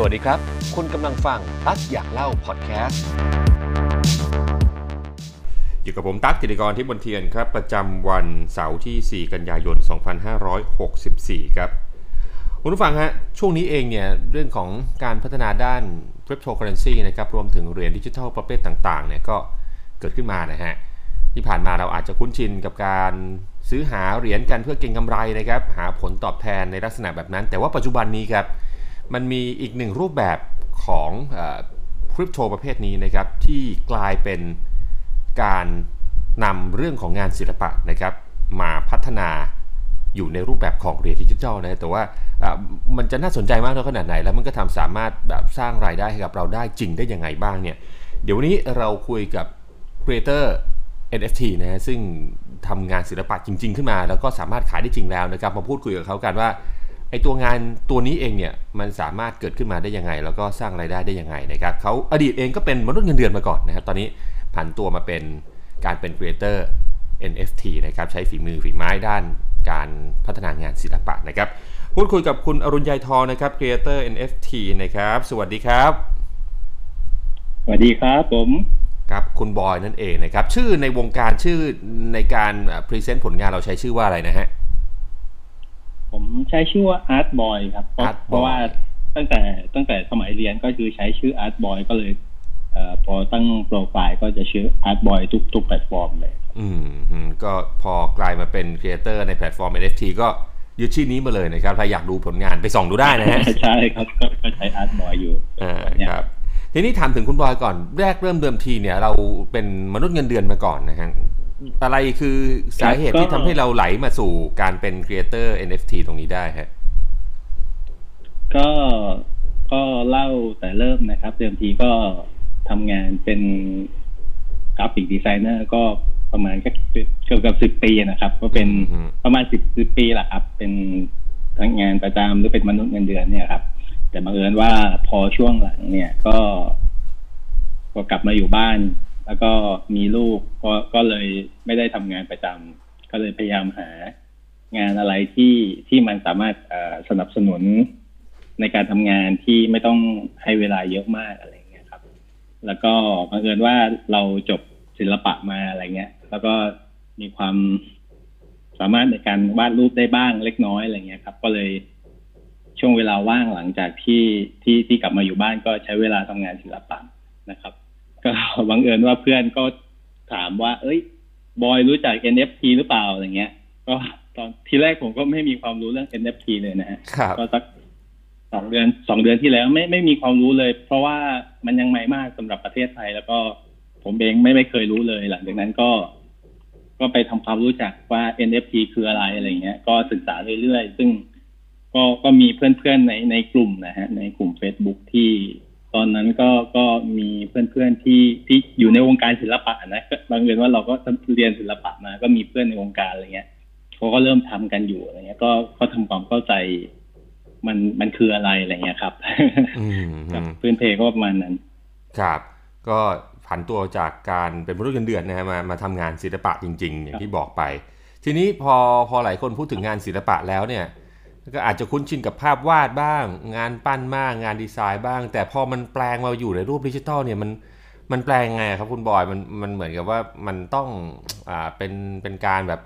สวัสดีครับ คุณกำลังฟังตั๊กอยากเล่าพอดแคสต์อยู่กับผมตั๊กกิติกรที่บนเทียนครับ ประจำวันเสาร์ที่ 4 กันยายน 2564 ครับคุณผู้ฟังฮะช่วงนี้เองเนี่ยเรื่องของการพัฒนาด้าน cryptocurrency นะครับรวมถึงเหรียญดิจิทัลประเภทต่างๆเนี่ยก็เกิดขึ้นมานะฮะที่ผ่านมาเราอาจจะคุ้นชินกับการซื้อหาเหรียญกันเพื่อเก็งกำไรนะครับหาผลตอบแทนในลักษณะแบบนั้น แต่ว่าปัจจุบันนี้ครับ มันมีอีกหนึ่งรูปแบบของคริปโตประเภทนี้นะครับที่กลายเป็นการนำเรื่องของงานศิลปะนะครับมาพัฒนาอยู่ในรูปแบบของเหรียญดิจิทัลนะแต่ว่ามันจะน่าสนใจมากน้อยขนาดไหน แล้วมันก็ทำสามารถแบบสร้างรายได้ให้กับเราได้จริงได้ยังไงบ้างเนี่ยเดี๋ยววันนี้เราคุยกับครีเอเตอร์ NFT นะฮะซึ่งทำงานศิลปะจริง ๆ ขึ้นมา แล้วก็สามารถขายได้จริงแล้วนะครับมาพูดคุยกับเขากันว่า ไอตัวงานตัวนี้เองเนี่ยมันสามารถเกิดขึ้นมาได้ยังไง แล้วก็สร้างรายได้ได้ยังไงนะครับเขาอดีตเองก็เป็นมนุษย์เงินเดือนมาก่อนนะครับตอนนี้ผันตัวมาเป็นการเป็นครีเอเตอร์ NFT นะครับใช้ฝีมือฝีไม้ด้านการพัฒนางานศิลปะนะครับพูดคุยกับคุณอรุณยายทองนะครับครีเอเตอร์ NFT นะครับสวัสดีครับ สวัสดีครับผมครับคุณบอยนั่นเองนะครับชื่อในวงการชื่อในการ present ผลงานเราใช้ชื่อว่าอะไรนะฮะ ผมใช้ชื่อว่า Artboy ครับเพราะว่าตั้งแต่ตั้งแต่สมัยเรียนก็คือใช้ชื่อ Artboy ก็เลยเอ่อพอตั้งโปรไฟล์ก็จะชื่อ Artboy ทุกทุกแพลตฟอร์มเลย อืมก็พอกลายมาเป็น creator ในแพลตฟอร์ม NFT ก็ยึดชื่อนี้มาเลยนะครับ ถ้าอยากดูผลงานไปส่องดูได้นะฮะ ใช่ครับก็ใช้ Artboy อยู่ อ่าครับทีนี้ถามถึงคุณบอยก่อนแรกเริ่มเดิมทีเนี่ยเราเป็นมนุษย์เงินเดือนมาก่อนนะฮะ อะไรคือสาเหตุที่ทำให้เราไหลมาสู่การเป็น creator NFT ตรงนี้ได้ฮะก็ก็เล่าแต่เริ่มนะครับ เดิมทีก็ทำงานเป็น graphic designer ก็ประมาณก็เกือบกับสิบปีนะครับ ก็เป็นประมาณสิบสิบปีแหละครับ เป็นทั้งงานประจำหรือเป็นมนุษย์เงินเดือนเนี่ยครับ แต่บังเอิญว่าพอช่วงหลังเนี่ยก็ ก็กลับมาอยู่บ้าน แล้วก็มีลูกก็ก็เลยไม่ได้ทำงานประจำก็เลยพยายามหางานอะไรที่ที่มันสามารถสนับสนุนในการทำงานที่ไม่ต้องให้เวลาเยอะมากอะไรเงี้ยครับ แล้วก็บังเอิญว่าเราจบศิลปะมาอะไรเงี้ย แล้วก็มีความสามารถในการวาดรูปได้บ้างเล็กน้อยอะไรเงี้ยครับ ก็เลยช่วงเวลาว่างหลังจากที่ที่ที่กลับมาอยู่บ้านก็ใช้เวลาทำงานศิลปะนะครับ ก็บังเอิญว่าเพื่อนก็ถามว่า เอ้ย บอยรู้จัก NFT หรือเปล่าอะไรเงี้ย ก็ตอนทีแรกผมก็ไม่มีความรู้เรื่อง NFT เลยนะฮะก็สักสองเดือนสองเดือนที่แล้วไม่ไม่มีความรู้เลย เพราะว่ามันยังใหม่มากสำหรับประเทศไทย แล้วก็ผมเองไม่ไม่เคยรู้เลย หลังจากนั้นก็ ก็ไปทำความรู้จักว่า NFT คืออะไรอะไรเงี้ย ก็ศึกษาเรื่อยๆ ซึ่งก็ก็มีเพื่อนๆในในกลุ่มนะฮะ ในกลุ่ม Facebook ที่ต อนนั้นก็ก็มีเพื่อนๆที่ที่อยู่ในวงการศิลปะนะบางเอิญว่าเราก็เรียนศิลปะมาก็มีเพื่อนในวงการอะไรเงี้ยเขาก็เริ่มทำกันอยู่อะไรเงี้ย ก็ก็ทำความเข้าใจ มันมันคืออะไรอะไรเงี้ยครับกับเพื่อนเพก็ประมาณนั้น ครับ ก็ผันตัวจากการเป็นมนุษย์เงินเดือนนะฮะมามาทำงานศิลปะจริง ๆ อย่างที่บอกไป ทีนี้พอพอหลายคนพูดถึงงานศิลปะแล้วเนี่ย ก็อาจจะคุ้นชินกับภาพวาดบ้าง งานปั้นมากงานดีไซน์บ้าง แต่พอมันแปลงมาอยู่ในรูปดิจิทัลเนี่ยมันมันแปลงไงครับคุณบอยมันมันเหมือนกับว่ามันต้องอ่าเป็นเป็นการแบบ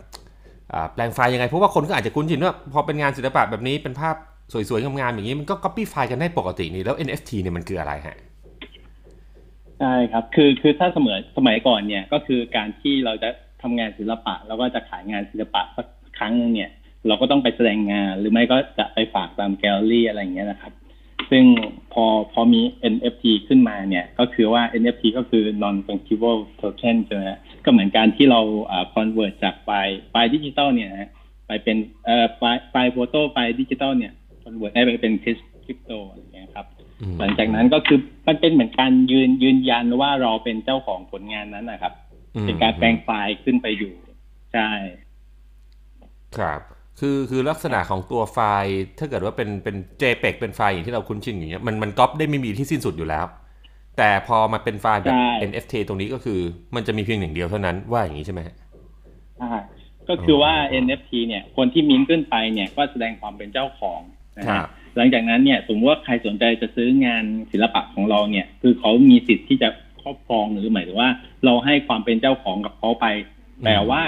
อ่าแปลงไฟล์ยังไงเพราะว่าคนก็อาจจะคุ้นชินว่าพอเป็นงานศิลปะแบบนี้เป็นภาพสวยๆงามๆอย่างนี้มันก็ copy ไฟล์กันได้ปกตินี่แล้ว NFT เนี่ยมันคืออะไรฮะใช่ครับคือคือถ้าเสมอสมัยก่อนเนี่ยก็คือการที่เราจะทำงานศิลปะ แล้วก็จะขายงานศิลปะสักครั้งนึงเนี่ย เราก็ต้องไปแสดงงาน หรือไม่ก็จะไปฝากตามแกลเลอรี่อะไรอย่างเงี้ยนะครับ ซึ่งพอพอมี NFT ขึ้นมาเนี่ย ก็คือว่า NFT ก็คือ non fungible token ใช่ไหมก็เหมือนการที่เราอ่า convert จากไฟล์ไฟล์ดิจิตอลเนี่ยนะไปเป็นเอ่อไฟล์ไฟล์ photo ไฟล์ดิจิตอลเนี่ย convert ให้ไปเป็นคริปโตอะไรอย่างเงี้ยครับหลังจากนั้นก็คือมันเป็นเหมือนการยืนยืนยันว่าเราเป็นเจ้าของผลงานนั้นนะครับ เป็นการแปลงไฟล์ขึ้นไปอยู่ ใช่ ครับ คือคือลักษณะของตัวไฟล์ ถ้าเกิดว่าเป็นเป็น JPEG เป็นไฟล์อย่างที่เราคุ้นชินอย่างเงี้ยมันมันก๊อปได้ไม่มีที่สิ้นสุดอยู่แล้ว แต่พอมาเป็นไฟล์แบบ NFT ตรงนี้ก็คือ มันจะมีเพียงหนึ่งเดียวเท่านั้นว่าอย่างนี้ใช่ไหมใช่ก็คือว่า NFT เนี่ยคนที่มิ้นขึ้นไปเนี่ยก็แสดงความเป็นเจ้าของนะครัฮะบหลังจากนั้นเนี่ยสมมติว่าใครสนใจจะซื้องานศิลปะของเราเนี่ย คือเขามีสิทธิ์ที่จะครอบครองหรือหมายถึงว่า เราให้ความเป็นเจ้าของกับเขาไป แต่ว่า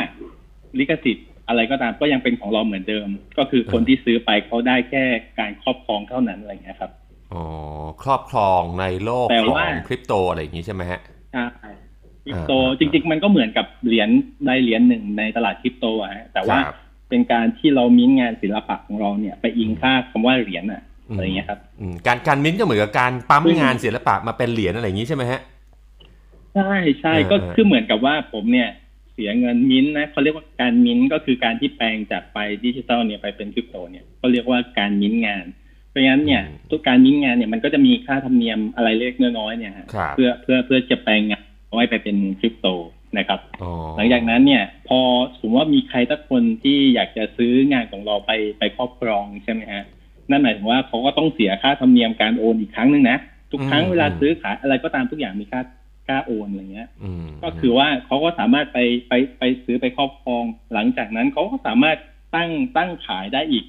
ลิขสิทธิ์ อะไรก็ตามก็ยังเป็นของเราเหมือนเดิม ก็คือคนที่ซื้อไปเขาได้แค่การครอบครองเท่านั้นอะไรเงี้ยครับอ๋อครอบครองในโลกแต่ขอว่างคริปโตอะไรอย่างนี้ใช่ไหมฮะใช่คริปโตอ่าจริง ๆ มันก็เหมือนกับเหรียญได้เหรียญหนึ่งในตลาดคริปโตอะฮะแต่ว่าครับเป็นการที่เรามิ้นท์งานศิลปะของเราเนี่ยไปอิงค่าคำว่าเหรียญอะอะไรเงี้ยครับอืมการการมิ้นท์ก็เหมือนกับการปั๊มซึ่งงานศิลปะมาเป็นเหรียญอะไรอย่างนี้ใช่ไหมฮะใช่ใช่เออก็เออคือเหมือนกับว่าผมเนี่ย เสียเงินมิ้นท์นะเขาเรียกว่าการมิ้นท์ก็คือการที่แปลงจากไฟล์ดิจิตอลเนี่ยไปเป็นคริปโตเนี่ยก็เรียกว่าการมิ้นท์งาน เพราะงั้นเนี่ยทุกการมิ้นท์งานเนี่ยมันก็จะมีค่าธรรมเนียมอะไรเล็กๆน้อยๆเนี่ยฮะครับเพื่อเพื่อเพื่อจะแปลงงานเอาไว้ไปเป็นคริปโตนะครับอ๋อหลังจากนั้นเนี่ยพอสมมติว่ามีใครสักคนที่อยากจะซื้องานของเราไปไปครอบครองใช่ไหมฮะนั่นหมายถึงว่าเขาก็ต้องเสียค่าธรรมเนียมการโอนอีกครั้งหนึ่งนะทุกครั้งเวลาซื้อขายอะไรก็ตามทุกอย่างมีค่า ค่าโอนอะไรเงี้ยอืมก็คือว่าเขาก็สามารถไปไปไปซื้อไปครอบครอง หลังจากนั้นเขาก็สามารถตั้งตั้งขายได้อีก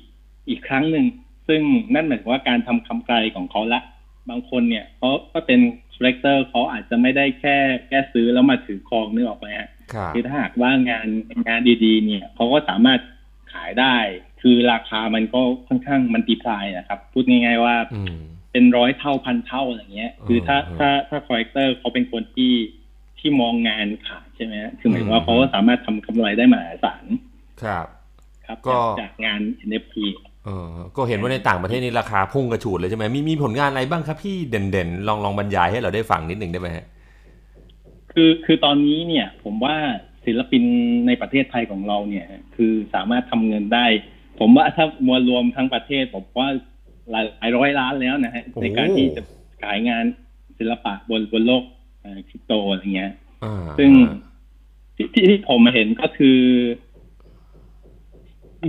อีกครั้งหนึ่งซึ่งนั่นหมายถึงว่าการทำคำไกลของเขาละ บางคนเนี่ยเขาก็เป็นคอลเลกเตอร์เขาอาจจะไม่ได้แค่แค่ซื้อแล้วมาถือครองนึกออกไหมฮะครับคือถ้าหากว่างานงานดีๆ เนี่ยเขาก็สามารถขายได้ คือราคามันก็ค่อนข้าง multiply นะครับ พูดง่าย ๆ ว่าอืม เป็นร้อยเท่าพันเท่าอะไรเงี้ย คือถ้าเออถ้าถ้า collector เขาเป็นคนที่ที่มองงานขายใช่ไหมฮะคือหมายถึงว่าอืมเขาก็สามารถทำกำไรได้มหาศาลครับ ครับก็จากจากงาน NFT เออก็เห็นว่าในต่างประเทศนี่ราคาพุ่งกระฉูดเลยใช่ไหมมีมีผลงานอะไรบ้างครับพี่เด่นๆ ลองลองบรรยายให้เราได้ฟังนิดหนึ่งได้ไหมฮะคือคือตอนนี้เนี่ย ผมว่าศิลปินในประเทศไทยของเราเนี่ย คือสามารถทำเงินได้ ผมว่าถ้ามวลรวมทั้งประเทศผมว่า หลายหลายร้อยล้านแล้วนะฮะโอ้ในการที่จะขายงานศิลปะบนบนโลกคริปโตอะไรเงี้ยอ่าซึ่งที่ที่ที่ผมมาเห็นก็คือ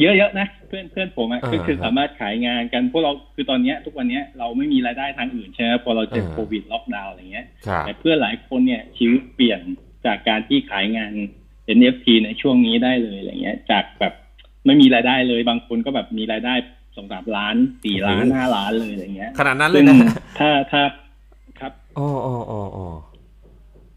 เยอะๆนะ เพื่อนเพื่อนผมอะก็คือสามารถขายงานกันพวกเราคือตอนเนี้ย ทุกวันเนี้ยเราไม่มีรายได้ทางอื่นใช่ไหมพอเราเจอโควิดล็อกดาวน์อะไรเงี้ยครับแต่เพื่อนหลายคนเนี่ยชีวิตเปลี่ยนจากการที่ขายงาน NFT ในช่วงนี้ได้เลยอะไรเงี้ย จากแบบไม่มีรายได้เลยบางคนก็แบบมีรายได้ สองสามล้านสี่ล้านห้าล้านเลยอะไรเงี้ย ขนาดนั้นเลซึ่ยงนะถ้าถ้าครับอ๋ออ๋ออ๋ออ๋อ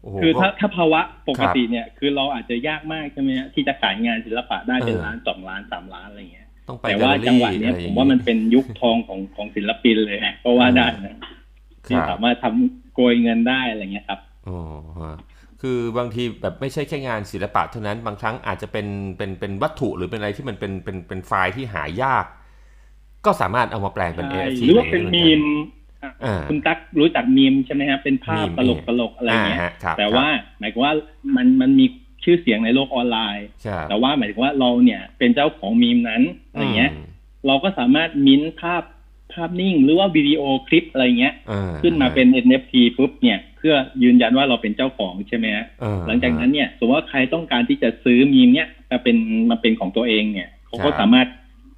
โอ้โหคือถ้าก็ถ้าภาวะปคกรับติเนี่ย คือเราอาจจะยากมากใช่ไหมฮะที่จะขายงานศิลปะได้เป็นเออล้านสองล้านสามล้านอะไรเงี้ยต้องไปแต่ว่าแกลเลอรี่จังหวะเนี้ยอะไรอผย่งมว่ามันเป็นยุคทองของของศิลปินเลยก็ว่าได้นะคที่รับสามารถทำโกยเงินได้อะไรเงี้ยครับอ๋อฮะคือบางทีแบบไม่ใช่แค่งานศิลปะเท่านั้นบางครั้งอาจจะเป็นเป็นเป็นวัตถุหรือเป็นอะไรที่มันเป็นเป็นเป็นไฟล์ที่หายาก ก็สามารถเอามาแปลงเป็นใช่ NFT หรือว่าเป็นได้มีหอกัมอ่าคุณตั๊กรู้จักมีมใช่ไหมฮะเป็นภาพมีมตลกตลกๆอะไรเงี้ยอ่าฮะครับแต่ว่าหมายความว่ามันมันมีชื่อเสียงในโลกออนไลน์ใช่แต่ว่าหมายถึงว่าเราเนี่ยเป็นเจ้าของมีมนั้นอะไรเงี้ยมเราก็สามารถมิ้นท์ภาพภาพนิ่ง หรือว่าวิดีโอคลิปอะไรเงี้ยอ่ขึ้นมาเป็น NFT ปุ๊บเนี่ย เพื่อยืนยันว่าเราเป็นเจ้าของใช่ไหมฮะอ่หลังจากนั้นเนี่ยสมมติว่าใครต้องการที่จะซื้อมีมเนี่ยมาเป็นมาเป็นของตัวเองเนี่ยเขาก็สามารถ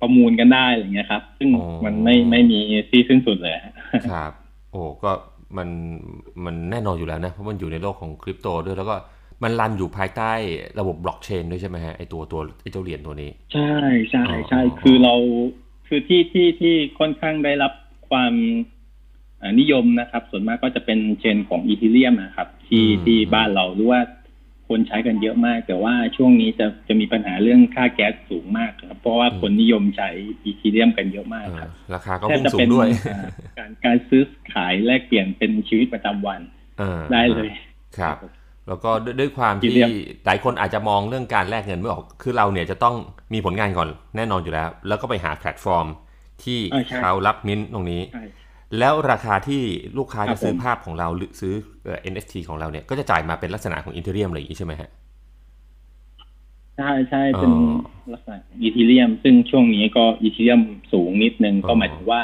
ประมูลกันได้อะไรเงี้ยครับ ซึ่งมันไม่ไม่มีที่สิ้นสุดเลยฮะครับ โอ้ก็มันมันแน่นอนอยู่แล้วนะ เพราะมันอยู่ในโลกของคริปโตด้วยแล้วก็มันรันอยู่ภายใต้ระบบบล็อกเชนด้วยใช่ไหมฮะไอตัวตัวไอเจ้าเหรียญตัวนี้ ใช่ใช่ใช่อ๋อคือเราคือที่ที่ที่ค่อนข้างได้รับความอ่านิยมนะครับ ส่วนมากก็จะเป็นเชนของอีทีเรียมนะครับ ที่ที่บ้านเราหรือว่า คนใช้กันเยอะมาก แต่ว่าช่วงนี้จะจะมีปัญหาเรื่องค่าแก๊สสูงมากครับเพราะว่าคนนิยมใช้อีทีเรียมกันเยอะมากเออครับราคาก็แทบพุ่งจะสูเป็งนด้วยอ่าการการซื้อขายแลกเปลี่ยนเป็นชีวิตประจำวันเออได้เลยครับ แล้วก็ด้วยด้วยความ Ethereum หลายคนอาจจะมองเรื่องการแลกเงินไม่ออก คือเราเนี่ยจะต้องมีผลงานก่อนแน่นอนอยู่แล้ว แล้วก็ไปหาแพลตฟอร์มที่อ่าใช่เขารับมิ้นท์ตรงนี้ใช่ แล้วราคาที่ลูกค้าครัจะบซื้อผมภาพของเราหรือซื้อเอ่อ NFT ของเราเนี่ยก็จะจ่ายมาเป็นลักษณะของ Ethereum อะไรอย่างนี้ใช่ไหมฮะใช่ใช่เป็นอ๋อลักษณะ Ethereum ซึ่งช่วงนี้ก็ Ethereum สูงนิดนึงอ๋อก็หมายถึงว่า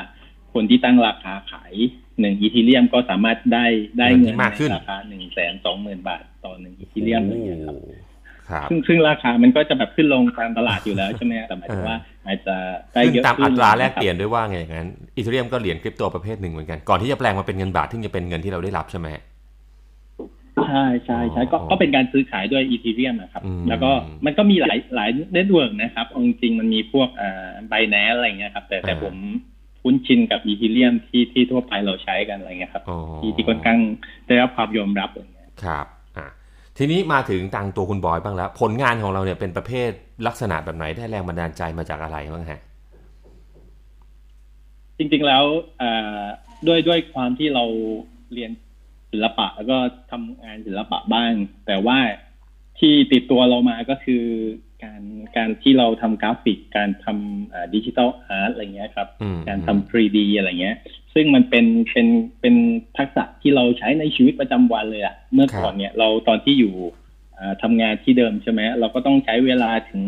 คนที่ตั้งราคาขายหนึ่ง Ethereum ก็สามารถได้ได้เงินเงิที่นมากขึ้นในราคาหนึ่งแสนสองหมื่นบาทต่อหนึ่ง Ethereum อะไรอย่างเงี้ยครับโอ้ครับซึ่งซึ่งราคามันก็จะแบบขึ้นลงตามตลาดอยู่แล้วใช่ไหมแต่หมายถึงว่า อาจจะได้ซึ่งเยอะขึ้นอะครับตามอัตราแลกเปลี่ยนด้วยว่าไงอย่างนั้น Ethereum ก็เหรียญคริปโตประเภทหนึ่งเหมือนกัน ก่อนที่จะแปลงมาเป็นเงินบาทที่จะเป็นเงินที่เราได้รับใช่ไหมฮะใช่ใช่ใช่ก็อ๋อก็เป็นการซื้อขายด้วย Ethereum นะครับอืมแล้วก็มันก็มีหลายหลาย network นะครับเอาจริงๆมันมีพวกอ่า Binance อะไรเงี้ยครับ แต่แต่อ่าผมคุ้นชินกับอีทีเรียมที่ที่ทั่วไปเราใช้กันอะไรเงี้ยครับอ๋อที่ที่ค่อนข้างได้รับความยอมรับอะไรเงี้ยครับอะ ทีนี้มาถึงตังตัวคุณบอยบ้างแล้ว ผลงานของเราเนี่ยเป็นประเภทลักษณะแบบไหนได้แรงบันดาลใจมาจากอะไรบ้างฮะจริงๆแล้วด้วยด้วยความที่เราเรียนศิลปะ แล้วก็ทำงานศิลปะบ้าง แต่ว่าที่ติดตัวเรามาก็คือ การการที่เราทำกราฟิก การทำ digital art อะไรเงี้ยครับอืมการทำ 3D อะไรเงี้ย ซึ่งมันเป็นเป็นเป็นทักษะที่เราใช้ในชีวิตประจำวันเลยอะเมื่อก่อนเนี่ยเราตอนที่อยู่อ่าทำงานที่เดิมใช่ไหมเราก็ต้องใช้เวลาถึง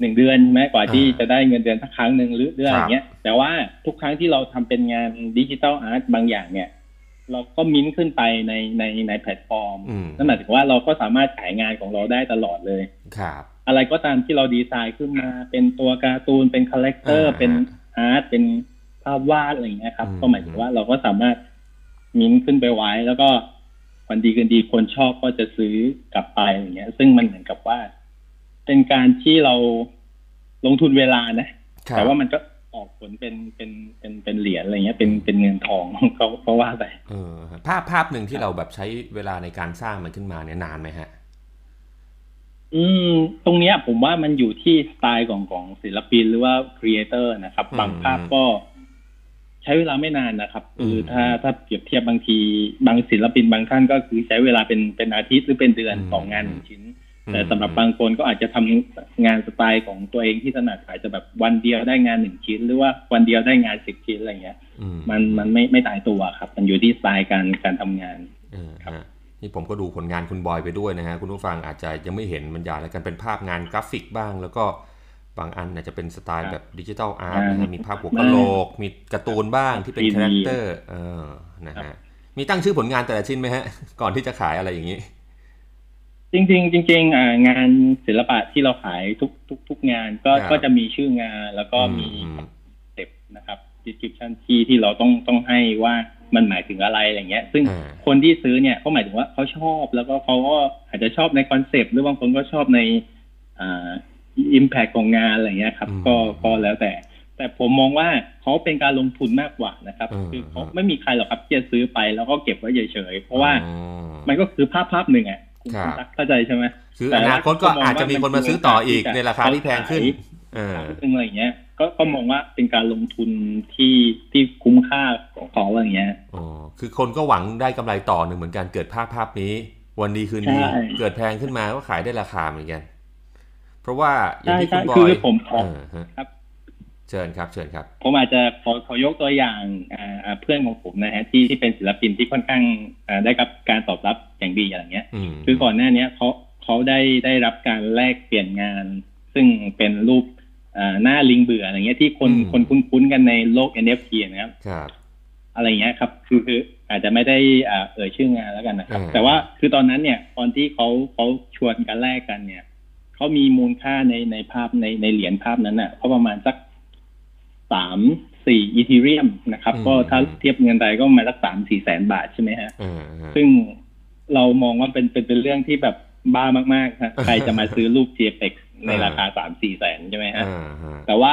หนึ่งเดือนใช่ไหมกว่าที่จะได้เงินเดือนสักครั้งหนึ่งหรือเรื่องอย่างเงี้ย แต่ว่าทุกครั้งที่เราทำเป็นงาน digital art บางอย่างเนี่ย เราก็มิ้นท์ขึ้นไปในในในแพลตฟอร์มอืมนั่นหมายถึงว่าเราก็สามารถขายงานของเราได้ตลอดเลยครับ อะไรก็ตามที่เราดีไซน์ขึ้นมา เป็นตัวการ์ตูนเป็น character อ่าเป็น art เป็นภาพวาดอะไรอย่างเงี้ยครับอืมก็หมายถึงว่าเราก็สามารถมิ้นท์ขึ้นไปไว้ แล้วก็วันดีคืนดีคนชอบก็จะซื้อกลับไปอย่างเงี้ย ซึ่งมันเหมือนกับว่า เป็นการที่เราลงทุนเวลานะครับแต่ว่ามันก็ออกผลเป็นเป็นเป็นเป็นเหรียญอะไรเงี้ยเป็นเป็นเงินทองเขาเขาว่าไปเออภาพภาพหนึ่งที่เราแบบใช้เวลาในการสร้างมันขึ้นมาเนี่ยนานไหมฮะ อืมตรงเนี้ยผมว่ามันอยู่ที่สไตล์ของของศิลปินหรือว่าครีเอเตอร์นะครับอืมบางภาพก็ใช้เวลาไม่นานนะครับอืมคือถ้าถ้าเปรียบเทียบบางที บางศิลปินบางท่านก็คือใช้เวลาเป็นเป็นอาทิตย์หรือเป็นเดือนอืมต่องานหนึ่งชิ้นอืมแต่สำหรับบางคนก็อาจจะทำงานสไตล์ของตัวเองที่ถนัดอาจจะแบบวันเดียวได้งานหนึ่งชิ้น หรือว่าวันเดียวได้งานสิบชิ้นอะไรเงี้ยอืมมันมันไม่ไม่ตายตัวครับ มันอยู่ที่สไตล์การการทำงานเออครับฮะ นี่ผมก็ดูผลงานคุณบอยไปด้วยนะฮะคุณผู้ฟังอาจจะยังไม่เห็นมันยาวแล้วกันเป็นภาพงานกราฟิกบ้าง แล้วก็บางอันอาจจะเป็นสไตล์แบบ digital art นะฮะมีภาพหัวกะโหลก มีการ์ตูนบ้างที่เป็น 3D character เออนะฮะมีตั้งชื่อผลงานแต่ละชิ้นไหมฮะ ก่อนที่จะขายอะไรอย่างนี้ จริงๆจริงๆอ่างานศิลปะที่เราขายทุกทุกทุกงานก็ครับก็จะมีชื่องานแล้วก็มีอืมเต็ปนะครับ description ที่ที่เราต้องต้องให้ว่า มันหมายถึงอะไรอะไรเงี้ย ซึ่งอ่าคนที่ซื้อเนี่ยเขาหมายถึงว่าเขาชอบแล้วก็เขาก็อาจจะชอบใน concept หรือบางคนก็ชอบในอ่า impact ของงานอะไรเงี้ยครับอืมก็ก็แล้วแต่ แต่ผมมองว่าเขาเป็นการลงทุนมากกว่านะครับอืมคือเขาไม่มีใครหรอกครับที่จะซื้อไปแล้วก็เก็บไว้เฉยๆเพราะว่าอ๋อมันก็คือภาพภาพหนึ่งอะคุณครับตั๊กเข้าใจใช่ไหมคือแต่ว่านาคตก็อาจจะมีคนมาซื้อต่ออีกในราคาที่แพงขึ้น เออซึ่งอะไรอย่างเงี้ย ก็ก็มองว่าเป็นการลงทุนที่ที่คุ้มค่าของเขาอะไรอย่างเงี้ยอ๋อคือคนก็หวังได้กำไรต่อหนึ่งเหมือนกันเกิดภาพภาพนี้ วันดีคืนดีใช่เกิดแพงขึ้นมาก็ขายได้ราคาเหมือนกัน เพราะว่าอย่างที่ใช่คุณบใช่อยคือผมขอเออฮะครับเชิญครับเชิญครับ ผมอาจจะขอขอยกตัวอย่างอ่าอ่าเพื่อนของผมนะฮะที่ที่เป็นศิลปินที่ค่อนข้างอ่าได้รับการตอบรับอย่างดีอะไรเงี้ยอืมคือก่อนหน้าเนี้ยเขาเขาได้ได้รับการแลกเปลี่ยนงาน ซึ่งเป็นรูปอ่า หน้าลิงเบื่ออะไรเงี้ยที่คนคนคุ้นๆกันในโลก NFT นะครับครับอะไรเงี้ยครับ คือคืออาจจะไม่ได้อ่าเอ่ยชื่องานแล้วกันนะครับอ่าแต่ว่าคือตอนนั้นเนี่ยตอนที่เขาเขาชวนกันแลกกันเนี่ยเขามีมูลค่าในในภาพในในเหรียญภาพนั้นน่ะเขาประมาณสักสามสี่อีทีเรียมนะครับ ก็ถ้าเทียบเงินไทยก็ประมาณสักสามสี่แสนบาทใช่ไหมฮะเออฮะซึ่งเรามองว่าเป็นเป็นเป็นเรื่องที่แบบบ้ามากๆฮะใครจะมาซื้อรูป JPEG ในราคาสามสี่แสนใช่ไหมฮะอ่าฮะแต่ว่า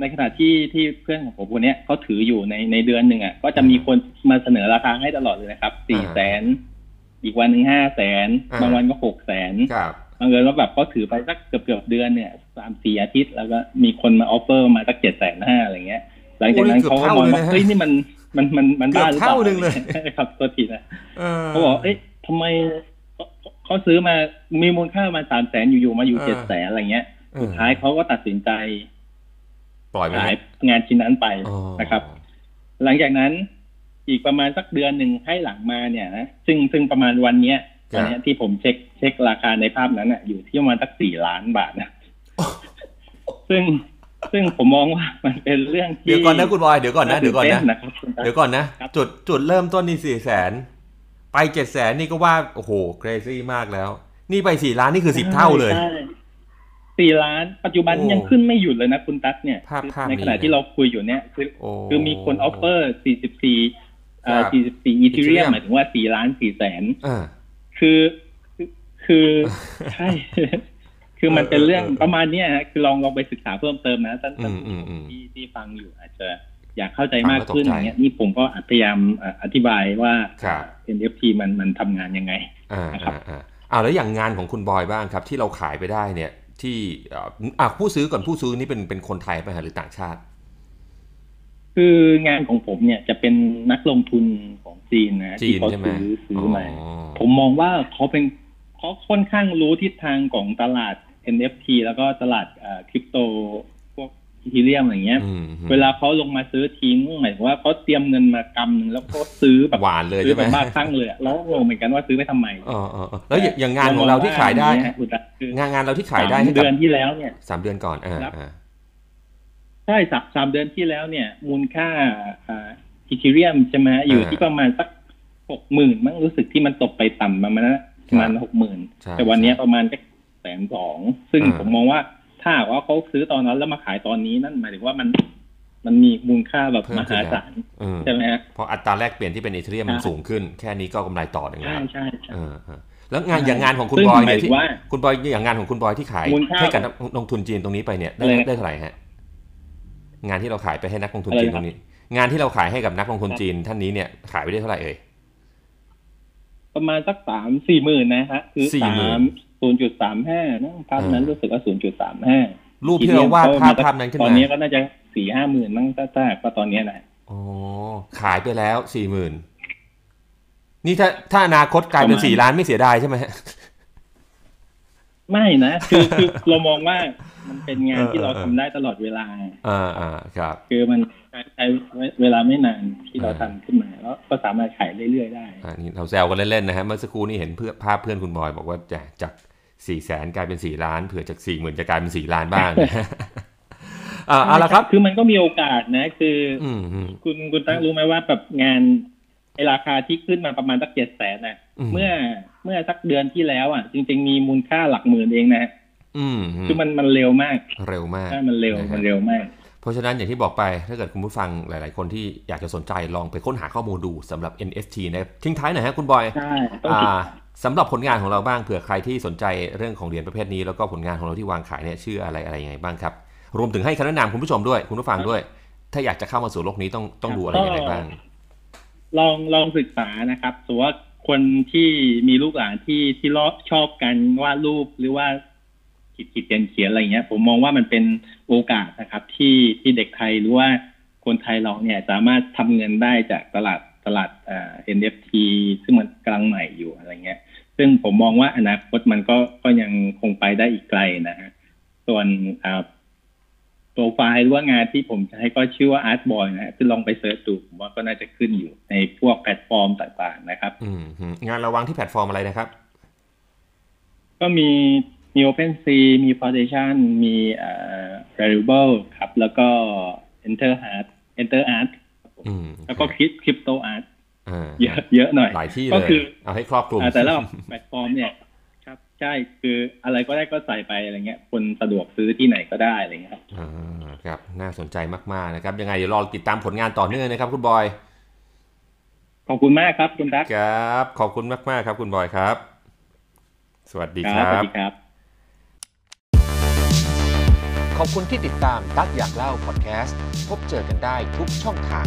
ในขณะที่ที่เพื่อนของผมคนเนี้ยเขาถืออยู่ในในเดือนหนึ่งอะก็จะมีคนมาเสนอราคาให้ตลอดเลยนะครับสี่แสนอีกวันหนึ่งห้าแสนบางวันก็หกแสนครับบังเอิญว่าแบบเขาถือไปสักเกือบเกือบเดือนเนี่ยสามสี่อาทิตย์ แล้วก็มีคนมา offer มาสักเจ็ดแสนห้าอะไรเงี้ย หลังจากนั้นเขาก็มองว่าเฮ้ยนี่มันมันมันมันบ้าหรือเปล่าเท่าหนึ่งเลยใช่ครับตัวทีนะเออเขาบอกเอ้ยทำไม เขาเขาซื้อมามีมูลค่าประมาสามแสนอยู่ๆมาอยู่เจ็ดแสนอะไรเงี้ยเออสุดท้ายเขาก็ตัดสินใจ ปล่อยไปขายงานชิ้นนั้นไปอ๋อนะครับ หลังจากนั้นอีกประมาณสักเดือนหนึ่งให้หลังมาเนี่ยนะซึ่งซึ่งประมาณวันเนี้ยครับวันเนี้ยที่ผมเช็คเช็คราคาในภาพนั้นอะ อยู่ที่ประมาณสักสี่ล้านบาทนะซึ่งซึ่งผมมองว่ามันเป็นเรื่องที่เดี๋ยวก่อนนะคุณบอยเดี๋ยวก่อนนะเดี๋ยวก่อนนะตื่นะครับคุณตั๊กเดี๋ยวก่อนนะครับจุดจุดเริ่มต้นนี่สี่แสน ไปเจ็ดแสนนี่ก็ว่า โอ้โห crazy มากแล้ว นี่ไปสี่ล้านนี่คือสิบเท่าเลยใช่สี่ล้านปัจจุบันโอ้ยังขึ้นไม่หยุดเลยนะคุณตั๊กเนี่ยภาพคือภาพในขณะนี้นะที่เราคุยอยู่เนี่ย คือโอ้คือมีคน offer สี่สิบสี่ครับสี่สิบสี่อีทีเรีย Ethereum หมายถึงว่าสี่ล้านสี่แสนอ่าคือคือคือใช่คือมันเป็นเรื่องเออเออประมาณเนี้ยฮะคือลองลองไปศึกษาเพิ่มเติมนะท่านท่านอืมอืมอืมที่ที่ฟังอยู่อาจจะ อยากเข้าใจมากขึ้นอย่างเงี้ยนี่ผมก็พยายามอ่าอธิบายว่าครับ NFT มันมันทำงานยังไงอ่านะครับอ่าอ่าอ่าแล้วอย่างงานของคุณบอยบ้างครับ ที่เราขายไปได้เนี่ย ที่เอ่ออะผู้ซื้อก่อนผู้ซื้อนี่เป็นเป็นคนไทยไปหาหรือต่างชาติ คืองานของผมเนี่ยจะเป็นนักลงทุนของจีนนะจีที่นเขาใช่ไหมซื้อซื้อมาอ๋อผมมองว่าเขาเป็นเขาค่อนข้างรู้ทิศทางของตลาด NFT แล้วก็ตลาดคริปโต พวกอีเทียมอย่างเงี้ยอืมเวลาเขาลงมาซื้อทิ้งหมายถึงว่าเขาเตรียมเงินมากำหนึ่งแล้วก็ซื้อแบบหวานเลยซื้อใช่ไหแบมบบ้าคลั่งเลยอะแล้วงงเหมือนกันว่าซื้อไปทำไมอ๋ออ๋ออ๋อแล้วอย่างอย่างงานของเราที่ขายได้เรมองว่องคุณตาคืองานงานเราที่ขายได้สามให้กับเดือนที่แล้วเนี่ยสามเดือนก่อนอ่าครับอ่าใช่สามสามเดือนที่แล้วเนี่ย มูลค่าอ่าอีเทเรียมใช่ไหมอยู่ที่ประมาณสักหกหมื่นมั้งรู้สึกที่มันตกไปต่ำประมาณนั้นประมาณหกหมื่นใช่แต่วันเนี้ยประมาณแค่แสนสองซึ่งอ่าผมมองว่า ถ้าหากว่าเขาซื้อตอนนั้นแล้วมาขายตอนนี้นั่นหมายถึงว่ามันมันมีมูลค่าแบบเพิ่มมขึ้นหาแล้วศาลอืมใช่ไหมฮะเพราะอัตราแลกเปลี่ยนที่เป็นอีเทเรียมมันใช่สูงขึ้น แค่นี้ก็กำไรต่อหนึ่งใช่แล้วใช่ใช่เออเออแล้วงานอย่างงานของคุณซึ่งบอยหมาเนี่ยยถึที่งว่าคุณบอยอย่างงานของคุณบอยที่ขายมูลค่าให้กับนักลงทุนจีนตรงนี้ไปเนี่ยได้อะไรนะได้เท่าไหร่ฮะงานที่เราขายไปให้นักลงทุนอะไรจีนนะตรงนี้ งานที่เราขายให้กับนักลงทุนจีนท่านนี้เนี่ยขายไปได้เท่าไหร่เอ่ยประมาณสักสามสี่หมื่นนะฮะคือสี่สาหมื่มน ศูนย์จุดสามห้านะภาพนั้นอ่ารู้รู้สึกว่าศูนย์จุดสามห้ารูปที่เราวาดภาพภาพนั้นขึ้นตอนมานี้ก็น่าจะสี่ห้าหมื่นมั้งถ้าถ้าก็ตอนเนี้ยนะอ๋อขายไปแล้วสี่หมื่นนี่ถ้าถ้าอนาคตกลายเป็นประมาณสี่ล้านไม่เสียดายใช่ไหมฮะไม่นะคือคือเรามองว่ามันเป็นงานเออที่เราเออทำได้ตลอดเวลา อ่าอ่าครับ คือมันใช้เวลาไม่นานที่เราเออทำขึ้นมาแล้วก็สามารถขายเรื่อยๆได้อันนี้เราแซวกันเล่นๆนะฮะเมื่อสักครู่นี้เห็นเพื่อภาพเพื่อนคุณบอยบอกว่าจากจาก สี่แสนกลายเป็นสี่ล้านเผื่อจากสี่หมื่นจะกลายเป็นสี่ล้านบ้างอ่าเอาละครับ คือมันก็มีโอกาสนะ คือออืมอืมคุณคุณตั้งรู้ไหมว่าแบบงานไอราคาที่ขึ้นมาประมาณสักเจ็ดแสนน่ะอืมเมื่อเมื่อสักเดือนที่แล้วอะ จริง ๆ มีมูลค่าหลักหมื่นเองนะอืมคือมันมันเร็วมาก เร็วมากใช่มันเร็วนะฮะมันเร็วมาก เพราะฉะนั้นอย่างที่บอกไปถ้าเกิดคุณผู้ฟังหลาย ๆ คนที่อยากจะสนใจลองไปค้นหาข้อมูลดูสำหรับ NFT นะครับทิ้งท้ายหน่อยฮะคุณบอยใช่ต้องติดอ่า สำหรับผลงานของเราบ้างเผื่อใครที่สนใจเรื่องของเหรียญประเภทนี้ แล้วก็ผลงานของเราที่วางขายเนี่ยชื่ออะไรอะไรยังไงบ้างครับ รวมถึงให้คำแนะนำคุณผู้ชมด้วย คุณผู้ฟังด้วย ถ้าอยากจะเข้ามาสู่โลกนี้ต้องต้องดูอะไรยังไงบ้าง ลองลองศึกษานะครับสมมติว่าคนที่มีลูกหลานที่ที่รอบชอบการวาดรูปหรือว่าขีดขีดเขียนเขียนอะไรเงี้ย ผมมองว่ามันเป็นโอกาสนะครับ ที่ที่เด็กไทยหรือว่าคนไทยเราเนี่ยสามารถทำเงินได้จากตลาดตลาดเอ่อ NFT ซึ่งมันกำลังใหม่อยู่อะไรเงี้ย ซึ่งผมมองว่าอนาคตมันก็ก็ยังคงไปได้อีกไกลนะฮะส่วนอ่าโปรไฟล์หรือว่างานที่ผมใช้ก็ชื่อว่า Art Boy นะฮะคือลองไป search ดูผมว่าก็น่าจะขึ้นอยู่ในพวกแพลตฟอร์มต่างๆนะครับอืมฮึงานเราวางที่แพลตฟอร์มอะไรนะครับ ก็มีมี OpenSea มี Foundation มีเอ่อ Rarible ครับ แล้วก็ Enter Art Enter Art อืมแล้วก็ Crypto Art อ่า เยอะเยอะหน่อยหลายที่ก็เลยคือเอาให้ครอบคลุมอ่าแต่ละแพลตฟอร์มเนี่ยครับใช่คืออะไรก็ได้ก็ใส่ไปอะไรเงี้ย คนสะดวกซื้อที่ไหนก็ได้อะไรเงี้ยครับอ่าครับ น่าสนใจมากๆนะครับ ยังไงเดี๋ยวรอติดตามผลงานต่อเนื่องนะครับ คุณบอยขอบคุณมากครับคุณตั๊กครับ ขอบคุณมากๆครับ คุณบอยครับ สวัสดีคสรัวัสบดีครับ ขอบคุณที่ติดตามตักอยากเล่าพอดแคสต์พบเจอกันได้ทุกช่องทาง